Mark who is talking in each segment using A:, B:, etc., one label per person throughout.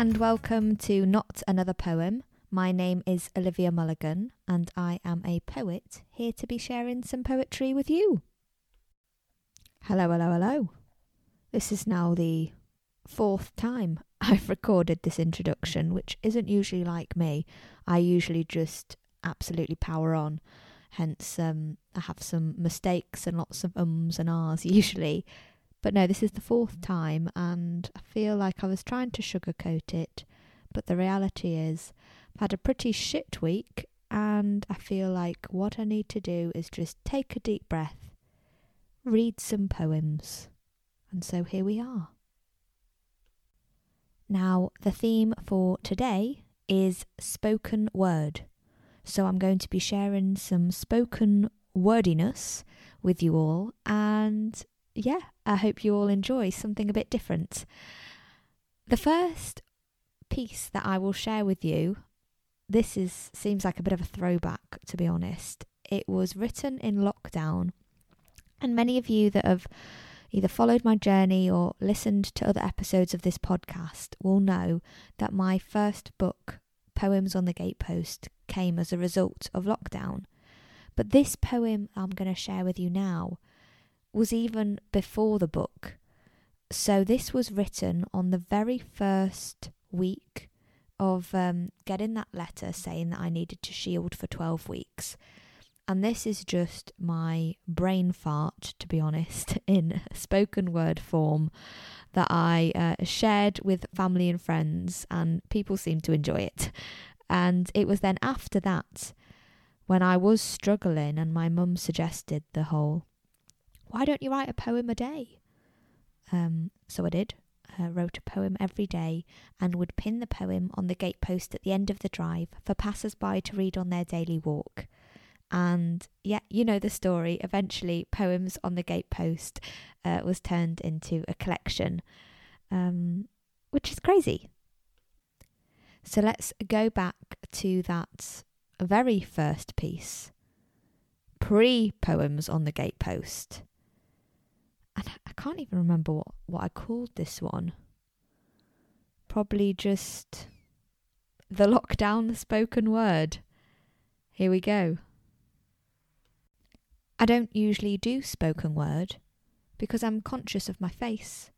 A: and welcome to Not Another Poem. My name is Olivia Mulligan, and I am a poet here to be sharing some poetry with you. Hello, hello, hello. This is now the fourth time I've recorded this introduction, which isn't usually like me. I usually just absolutely power on. Hence, um, I have some mistakes and lots of ums and ahs usually. But no, this is the fourth time, and I feel like I was trying to sugarcoat it. But the reality is, I've had a pretty shit week, and I feel like what I need to do is just take a deep breath, read some poems. And so here we are. Now, the theme for today is spoken word. So I'm going to be sharing some spoken wordiness with you all, and yeah, I hope you all enjoy something a bit different. The first piece that I will share with you, this is seems like a bit of a throwback to be honest. It was written in lockdown, and many of you that have either followed my journey or listened to other episodes of this podcast will know that my first book, Poems on the Gatepost, came as a result of lockdown. But this poem I'm going to share with you now was even before the book. So this was written on the very first week of um, getting that letter saying that I needed to shield for 12 weeks. And this is just my brain fart, to be honest, in spoken word form that I uh, shared with family and friends, and people seemed to enjoy it. And it was then after that when I was struggling, and my mum suggested the whole why don't you write a poem a day? Um, so I did. I wrote a poem every day and would pin the poem on the gatepost at the end of the drive for passers by to read on their daily walk. And yeah, you know the story. Eventually, Poems on the Gatepost uh, was turned into a collection, um, which is crazy. So let's go back to that very first piece pre Poems on the Gatepost and I can't even remember what, what I called this one. Probably just the lockdown, the spoken word. Here we go. I don't usually do spoken word because I'm conscious of my face,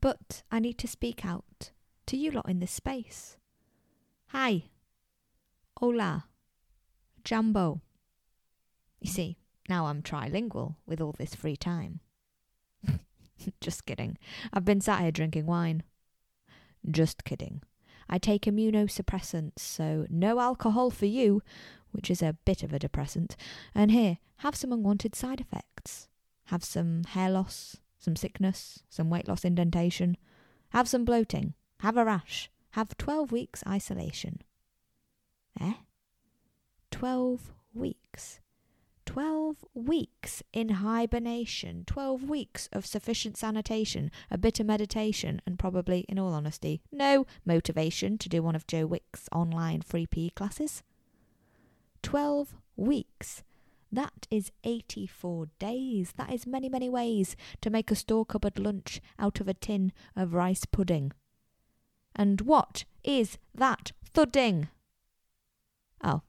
A: but I need to speak out to you lot in this space. Hi. Hola. Jumbo. You see, now I'm trilingual with all this free time. Just kidding. I've been sat here drinking wine. Just kidding. I take immunosuppressants, so no alcohol for you, which is a bit of a depressant. And here, have some unwanted side effects. Have some hair loss, some sickness, some weight loss indentation. Have some bloating. Have a rash. Have 12 weeks isolation. Eh? 12 weeks. 12 weeks in hibernation, 12 weeks of sufficient sanitation, a bit of meditation, and probably, in all honesty, no motivation to do one of Joe Wicks' online free PE classes. 12 weeks. That is 84 days. That is many, many ways to make a store cupboard lunch out of a tin of rice pudding. And what is that thudding? Oh,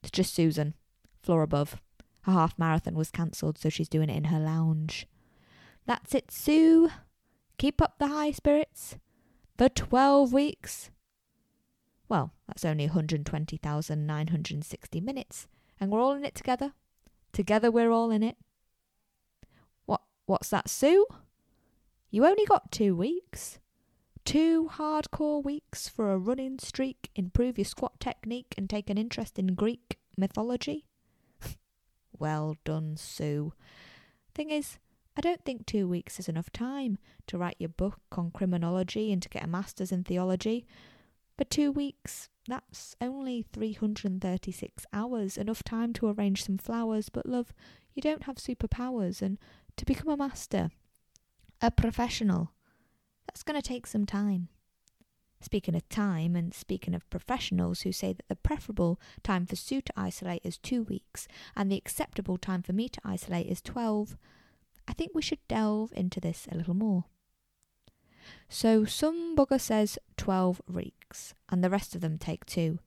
A: it's just Susan, floor above. Her half marathon was cancelled, so she's doing it in her lounge. That's it, Sue. Keep up the high spirits. For 12 weeks. Well, that's only 120,960 minutes, and we're all in it together. Together we're all in it. What what's that, Sue? You only got 2 weeks. Two hardcore weeks for a running streak, improve your squat technique and take an interest in Greek mythology. Well done, Sue. Thing is, I don't think two weeks is enough time to write your book on criminology and to get a master's in theology. But two weeks, that's only 336 hours, enough time to arrange some flowers. But, love, you don't have superpowers, and to become a master, a professional, that's going to take some time. Speaking of time and speaking of professionals who say that the preferable time for Sue to isolate is two weeks and the acceptable time for me to isolate is 12, I think we should delve into this a little more. So some bugger says 12 reeks, and the rest of them take two.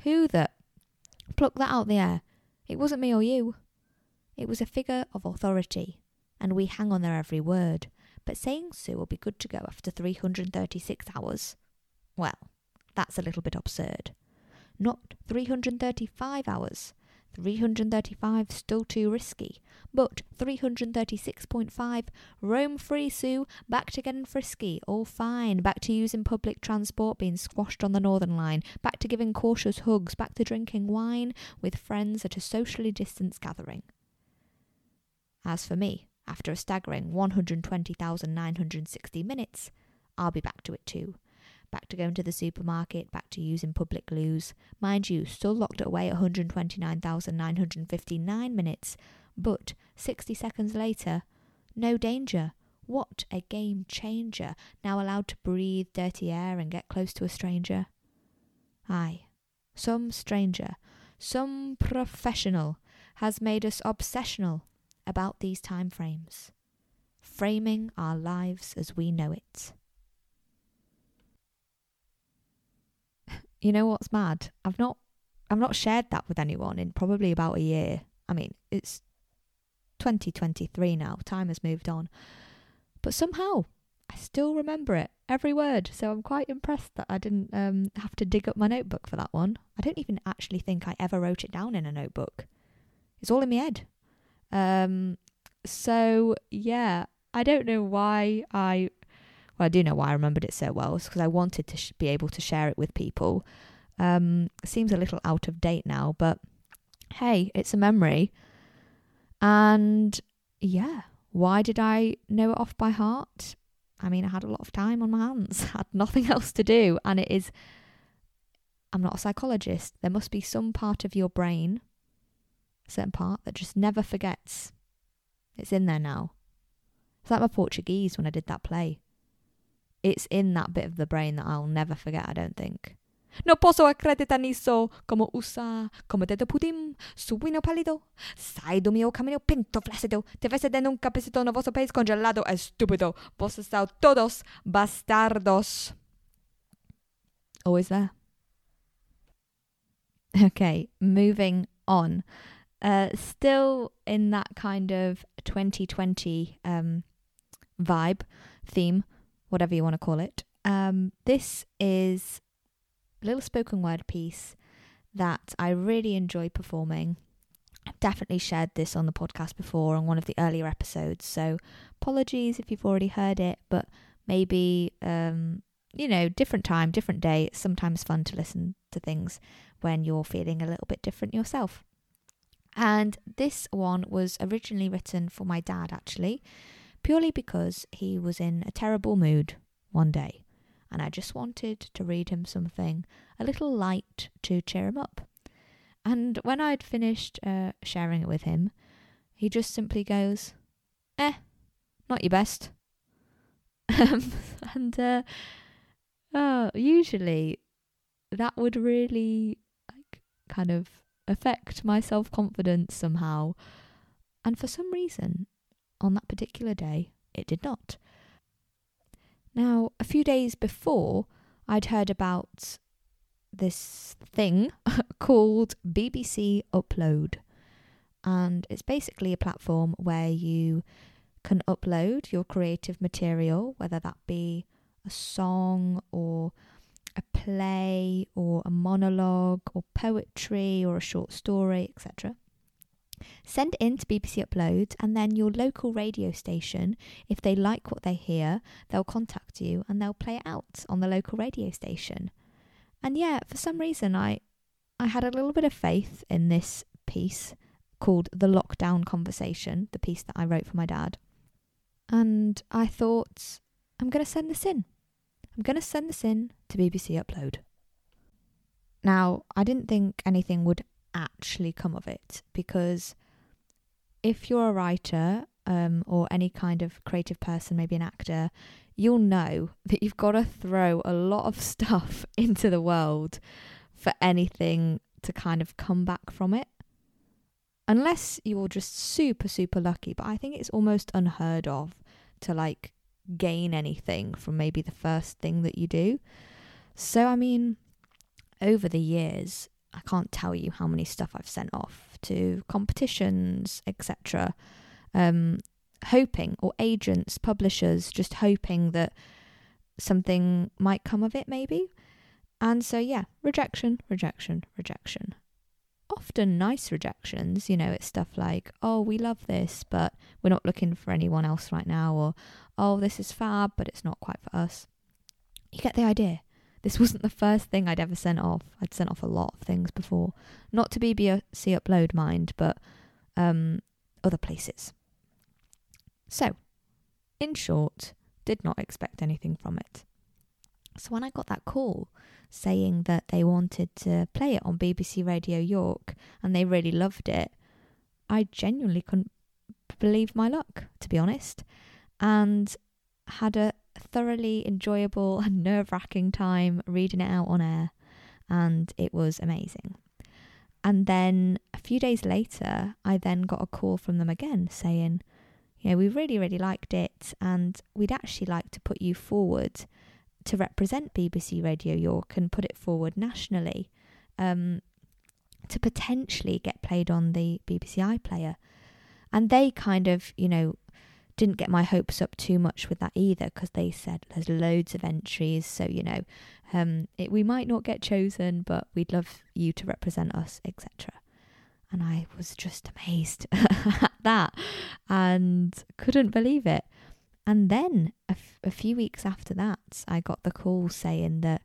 A: Who the? Pluck that out the air. It wasn't me or you. It was a figure of authority, and we hang on their every word. But saying Sue will be good to go after 336 hours, well, that's a little bit absurd. Not 335 hours. 335 still too risky. But 336.5 roam free, Sue. Back to getting frisky. All fine. Back to using public transport, being squashed on the Northern Line. Back to giving cautious hugs. Back to drinking wine with friends at a socially distanced gathering. As for me, after a staggering 120,960 minutes, I'll be back to it too. Back to going to the supermarket, back to using public loos. Mind you, still locked away 129,959 minutes, but 60 seconds later, no danger. What a game changer, now allowed to breathe dirty air and get close to a stranger. Aye, some stranger, some professional has made us obsessional about these time frames, framing our lives as we know it. You know what's mad? I've not I've not shared that with anyone in probably about a year. I mean, it's 2023 now. Time has moved on. But somehow I still remember it, every word. So I'm quite impressed that I didn't um, have to dig up my notebook for that one. I don't even actually think I ever wrote it down in a notebook. It's all in my head. Um, so yeah, I don't know why I. Well, I do know why I remembered it so well. It's because I wanted to sh- be able to share it with people. Um, seems a little out of date now, but hey, it's a memory. And yeah, why did I know it off by heart? I mean, I had a lot of time on my hands, had nothing else to do, and it is. I'm not a psychologist. There must be some part of your brain certain part that just never forgets. It's in there now. It's like my Portuguese when I did that play. It's in that bit of the brain that I'll never forget, I don't think. No posso acreditar nisso, como usa, como dedo pudim, suino pálido, sai do mio camino pinto flácido, te ves de nunca pesito no vosso país congelado estúpido, vos estão todos bastardos. Always there. Okay, moving on. Uh, still in that kind of 2020 um, vibe, theme, whatever you want to call it. Um, this is a little spoken word piece that I really enjoy performing. I've definitely shared this on the podcast before on one of the earlier episodes, so apologies if you've already heard it, but maybe, um, you know, different time, different day. It's sometimes fun to listen to things when you're feeling a little bit different yourself. And this one was originally written for my dad, actually, purely because he was in a terrible mood one day. And I just wanted to read him something a little light to cheer him up. And when I'd finished uh, sharing it with him, he just simply goes, Eh, not your best. and uh, uh, usually that would really like kind of affect my self confidence somehow. And for some reason, on that particular day, it did not. Now, a few days before, I'd heard about this thing called BBC Upload. And it's basically a platform where you can upload your creative material, whether that be a song or a play or a monologue or poetry or a short story, etc. Send it in to BBC Upload, and then your local radio station, if they like what they hear, they'll contact you and they'll play it out on the local radio station. And yeah, for some reason, I I had a little bit of faith in this piece called The Lockdown Conversation, the piece that I wrote for my dad. And I thought, I'm going to send this in. I'm going to send this in to BBC Upload. Now, I didn't think anything would actually come of it because if you're a writer um, or any kind of creative person, maybe an actor, you'll know that you've got to throw a lot of stuff into the world for anything to kind of come back from it. Unless you're just super, super lucky, but I think it's almost unheard of to like gain anything from maybe the first thing that you do. So, I mean, over the years, I can't tell you how many stuff I've sent off to competitions, etc. Um, hoping, or agents, publishers, just hoping that something might come of it, maybe. And so, yeah, rejection, rejection, rejection. Often nice rejections, you know, it's stuff like, oh, we love this, but we're not looking for anyone else right now, or oh, this is fab, but it's not quite for us. You get the idea. This wasn't the first thing I'd ever sent off. I'd sent off a lot of things before. Not to BBC Upload Mind, but um, other places. So, in short, did not expect anything from it. So when I got that call saying that they wanted to play it on BBC Radio York and they really loved it, I genuinely couldn't believe my luck, to be honest, and had a thoroughly enjoyable and nerve wracking time reading it out on air, and it was amazing. And then a few days later, I then got a call from them again saying, you know, we really, really liked it, and we'd actually like to put you forward to represent BBC Radio York and put it forward nationally um, to potentially get played on the BBC iPlayer. And they kind of, you know, didn't get my hopes up too much with that either because they said there's loads of entries, so you know, um, it, we might not get chosen, but we'd love you to represent us, etc and I was just amazed at that and couldn't believe it. And then a, f- a few weeks after that, I got the call saying that,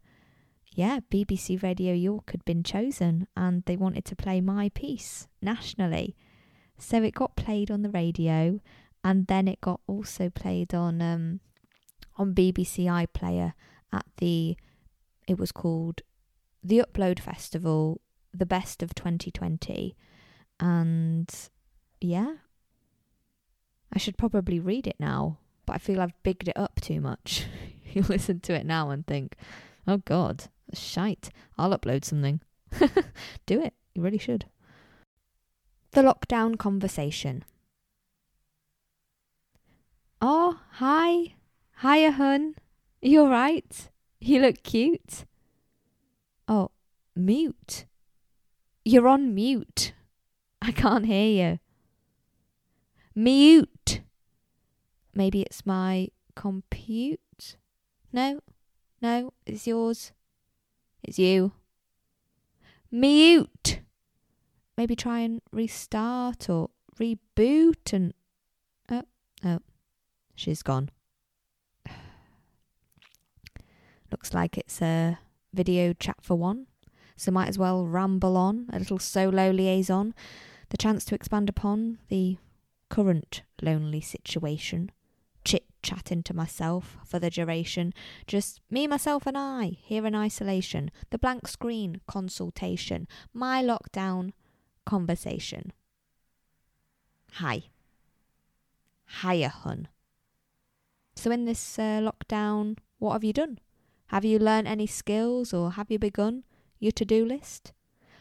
A: yeah, BBC Radio York had been chosen and they wanted to play my piece nationally. So it got played on the radio and then it got also played on um, on BBC iPlayer at the, it was called the Upload Festival, the Best of 2020 and yeah, I should probably read it now, but I feel I've bigged it up too much. you listen to it now and think, oh God, shite. I'll upload something. Do it. You really should. The lockdown conversation. Oh, hi. Hiya, hun. You alright? You look cute. Oh, mute. You're on mute. I can't hear you. Mute. Maybe it's my compute. No, no, it's yours. It's you. Mute. Maybe try and restart or reboot and. She's gone. Looks like it's a video chat for one, so might as well ramble on, a little solo liaison the chance to expand upon the current lonely situation, chit chatting to myself for the duration, just me, myself, and I here in isolation, the blank screen consultation, my lockdown conversation. Hi. Hiya, hun. So, in this uh, lockdown, what have you done? Have you learned any skills or have you begun your to do list?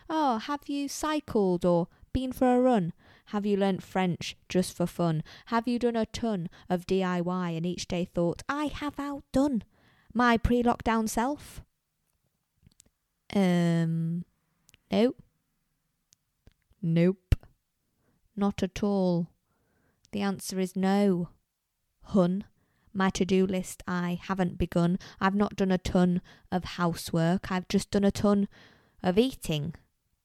A: Oh, have you cycled or been for a run? Have you learnt French just for fun? Have you done a ton of DIY and each day thought, I have outdone my pre lockdown self? Um, no. Nope. Not at all. The answer is no. Hun. My to do list I haven't begun. I've not done a ton of housework. I've just done a ton of eating.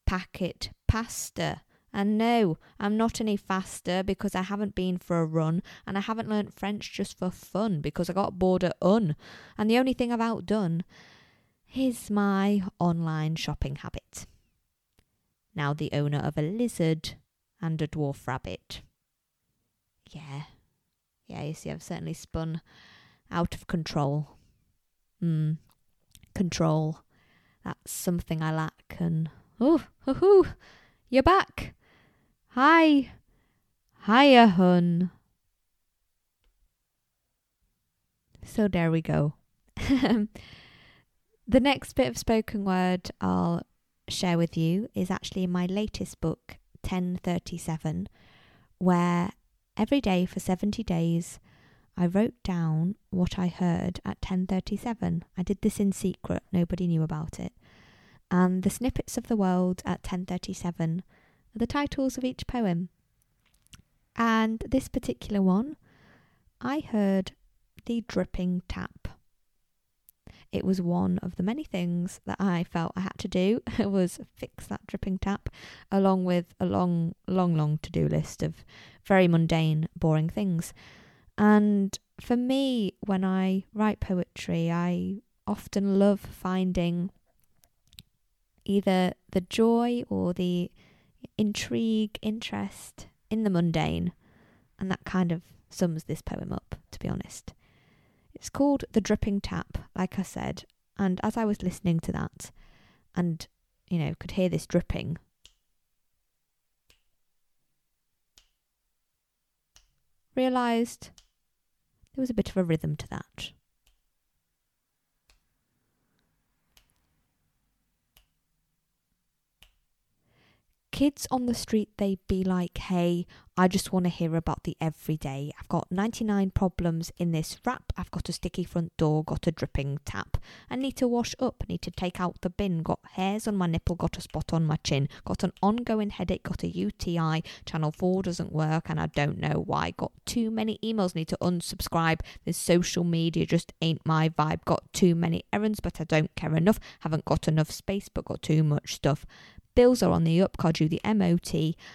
A: Packet pasta and no, I'm not any faster because I haven't been for a run, and I haven't learnt French just for fun because I got bored at un. And the only thing I've outdone is my online shopping habit. Now the owner of a lizard and a dwarf rabbit. Yeah, yeah, you see, I've certainly spun out of control. Hmm, control. That's something I lack, and oh, hoo hoo, you're back. Hi. Hiya, hun. So there we go. the next bit of spoken word I'll share with you is actually in my latest book, 1037, where every day for 70 days I wrote down what I heard at 10:37. I did this in secret, nobody knew about it. And the snippets of the world at 10:37 are the titles of each poem. And this particular one, I heard the dripping tap. It was one of the many things that I felt I had to do was fix that dripping tap, along with a long, long, long to do list of very mundane, boring things. And for me, when I write poetry, I often love finding either the joy or the intrigue, interest in the mundane. And that kind of sums this poem up, to be honest. It's called The Dripping Tap, like I said. And as I was listening to that and, you know, could hear this dripping, realised there was a bit of a rhythm to that. Kids on the street, they'd be like, hey, I just want to hear about the everyday. I've got 99 problems in this wrap. I've got a sticky front door, got a dripping tap. I need to wash up, need to take out the bin, got hairs on my nipple, got a spot on my chin, got an ongoing headache, got a UTI, channel 4 doesn't work, and I don't know why. Got too many emails, need to unsubscribe. This social media just ain't my vibe. Got too many errands, but I don't care enough. Haven't got enough space, but got too much stuff. Bills are on the up, can't do the MOT.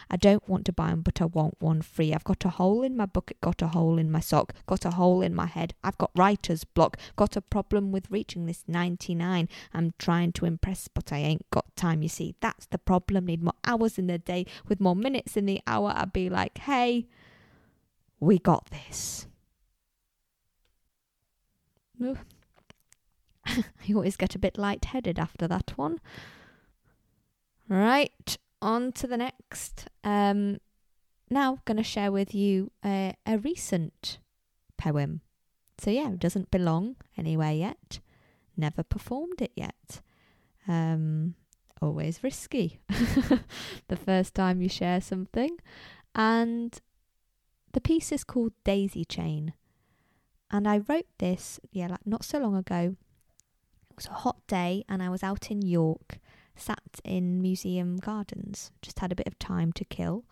A: I don't want to buy them, but I want one free. I've got a hole in my bucket, got a hole in my sock, got a hole in my head. I've got writer's block, got a problem with reaching this 99. I'm trying to impress, but I ain't got time. You see, that's the problem. Need more hours in the day with more minutes in the hour. I'd be like, hey, we got this. I always get a bit lightheaded after that one. Right, on to the next. Um, now, going to share with you a, a recent poem. So, yeah, it doesn't belong anywhere yet. Never performed it yet. Um, always risky. the first time you share something. And the piece is called Daisy Chain. And I wrote this, yeah, like not so long ago. It was a hot day, and I was out in York sat in museum gardens, just had a bit of time to kill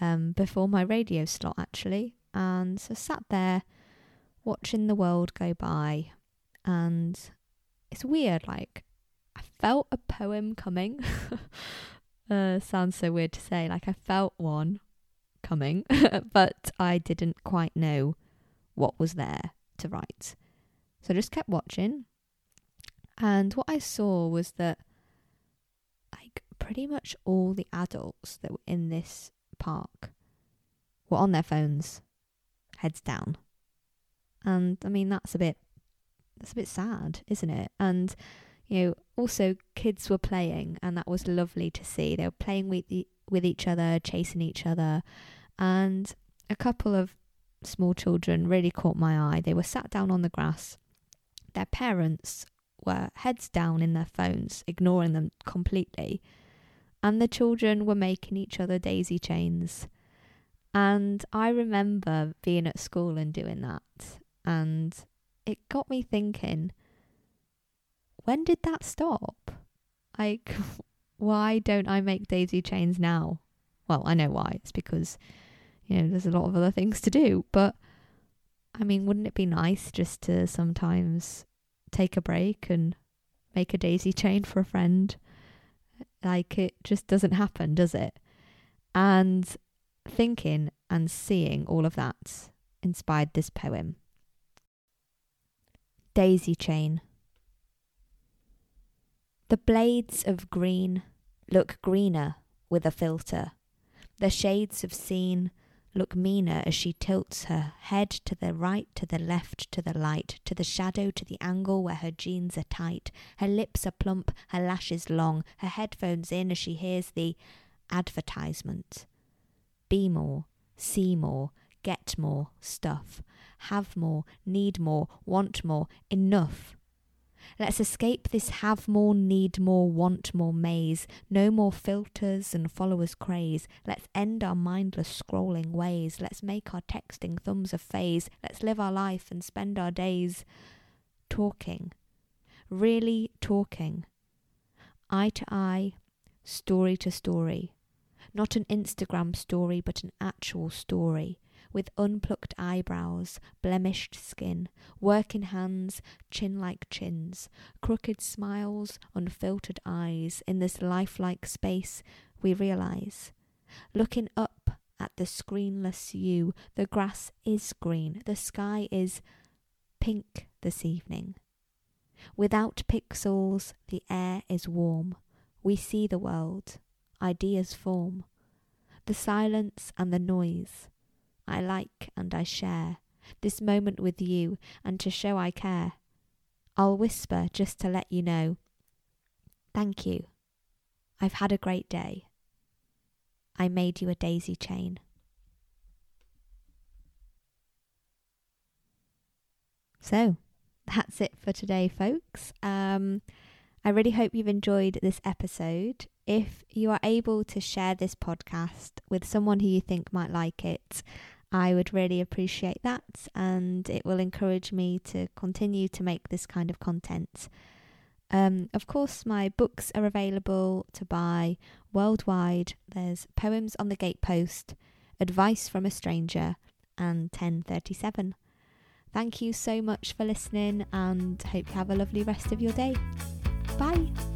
A: um, before my radio slot actually, and so sat there watching the world go by, and it's weird. Like I felt a poem coming. uh, sounds so weird to say. Like I felt one coming, but I didn't quite know what was there to write. So I just kept watching. And what I saw was that pretty much all the adults that were in this park were on their phones, heads down. And I mean that's a bit that's a bit sad, isn't it? And you know, also kids were playing and that was lovely to see. They were playing with the, with each other, chasing each other, and a couple of small children really caught my eye. They were sat down on the grass. Their parents were heads down in their phones, ignoring them completely and the children were making each other daisy chains. And I remember being at school and doing that. And it got me thinking, when did that stop? Like, why don't I make daisy chains now? Well, I know why. It's because, you know, there's a lot of other things to do. But, I mean, wouldn't it be nice just to sometimes take a break and make a daisy chain for a friend? Like it just doesn't happen, does it? And thinking and seeing all of that inspired this poem. Daisy Chain. The blades of green look greener with a filter. The shades of scene look meaner as she tilts her head to the right, to the left, to the light, to the shadow, to the angle where her jeans are tight. Her lips are plump, her lashes long, her headphones in as she hears the advertisement. Be more, see more, get more stuff, have more, need more, want more, enough. Let's escape this have more, need more, want more maze. No more filters and followers craze. Let's end our mindless scrolling ways. Let's make our texting thumbs a phase. Let's live our life and spend our days talking. Really talking. Eye to eye, story to story. Not an Instagram story, but an actual story with unplucked eyebrows, blemished skin, working hands, chin like chins, crooked smiles, unfiltered eyes, in this lifelike space we realize. Looking up at the screenless you, the grass is green, the sky is pink this evening. Without pixels, the air is warm. We see the world, ideas form. The silence and the noise, I like and I share this moment with you and to show I care. I'll whisper just to let you know. Thank you. I've had a great day. I made you a daisy chain. So, that's it for today, folks. Um, I really hope you've enjoyed this episode. If you are able to share this podcast with someone who you think might like it, I would really appreciate that, and it will encourage me to continue to make this kind of content. Um, of course, my books are available to buy worldwide. There's Poems on the Gatepost, Advice from a Stranger, and 1037. Thank you so much for listening and hope you have a lovely rest of your day. Bye.